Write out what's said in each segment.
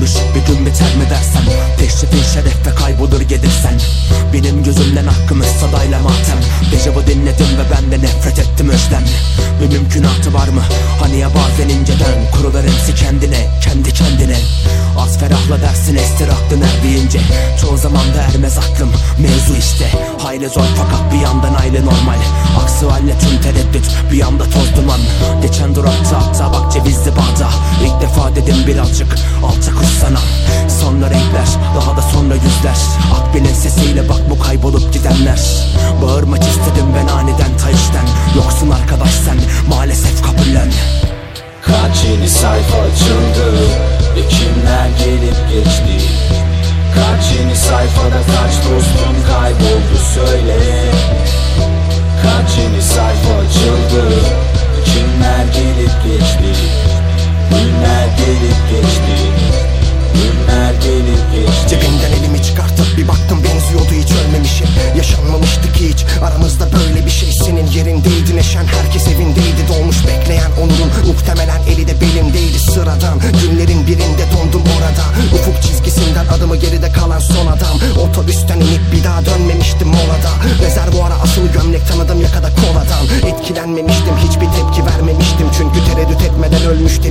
Cümbüş bir gün biter mi dersen Teşrifin şeref ve kaybolur gelirsen Benim gözümden hakkımız sadayla matem. Dejavu dinledim ve ben de nefret ettim özlem. Bir mümkünatı var mı? Hani ya bazen inceden Kurular hepsi kendine, kendi kendine. Az ferahla dersin estir aklın er deyince Çoğu zaman da ermez aklım. Mevzu işte. Hayli zor fakat bir yandan aile normal. Aksi halde tüm tereddüt. Bir anda toz duman. Geçen durakta hatta bak cevizli bağda Dedim birazcık alçak ussana Sonra renkler daha da sonra yüzler. Akbil'in sesiyle bak bu kaybolup gidenler. Bağırmak istedim ben aniden tayışten Yoksun arkadaş sen maalesef kabullen. Kaç yeni sayfa açıldı? Ve kimler gelip geçti? Kaç yeni sayfada kaç dostum kayboldu söyle. Kaç yeni sayfa açıldı? Kimler gelip geçti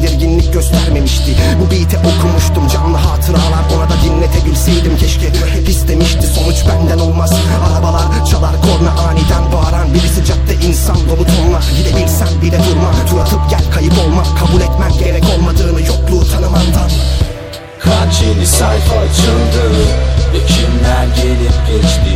tedirginlik göstermemişti. Bu beat'e okumuştum canlı hatıralar Ona da dinletebilseydim keşke. İstemişti sonuç benden olmaz. Arabalar çalar korna aniden bağıran Birisi cadde insan dolu tonla. Gidebilsen bile durma Tur atıp gel kayıp olma. Kabul etmen gerek olmadığını yokluğu tanımandan. Kaç yeni sayfa açıldı Ve kimler gelip geçti.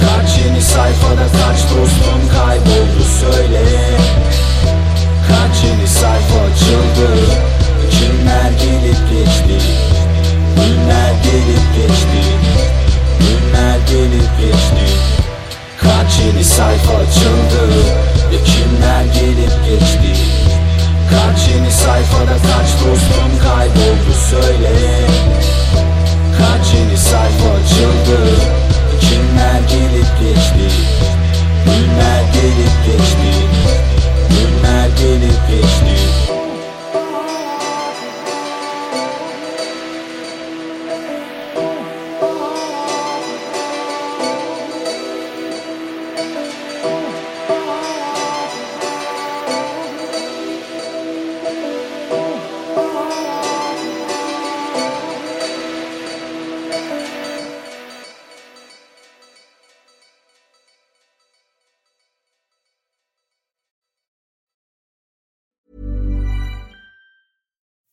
Kaç yeni sayfada kaç dostum kayboldu sayfada kaç dostum kayboldu söyle. Kaç yeni sayfa açıldı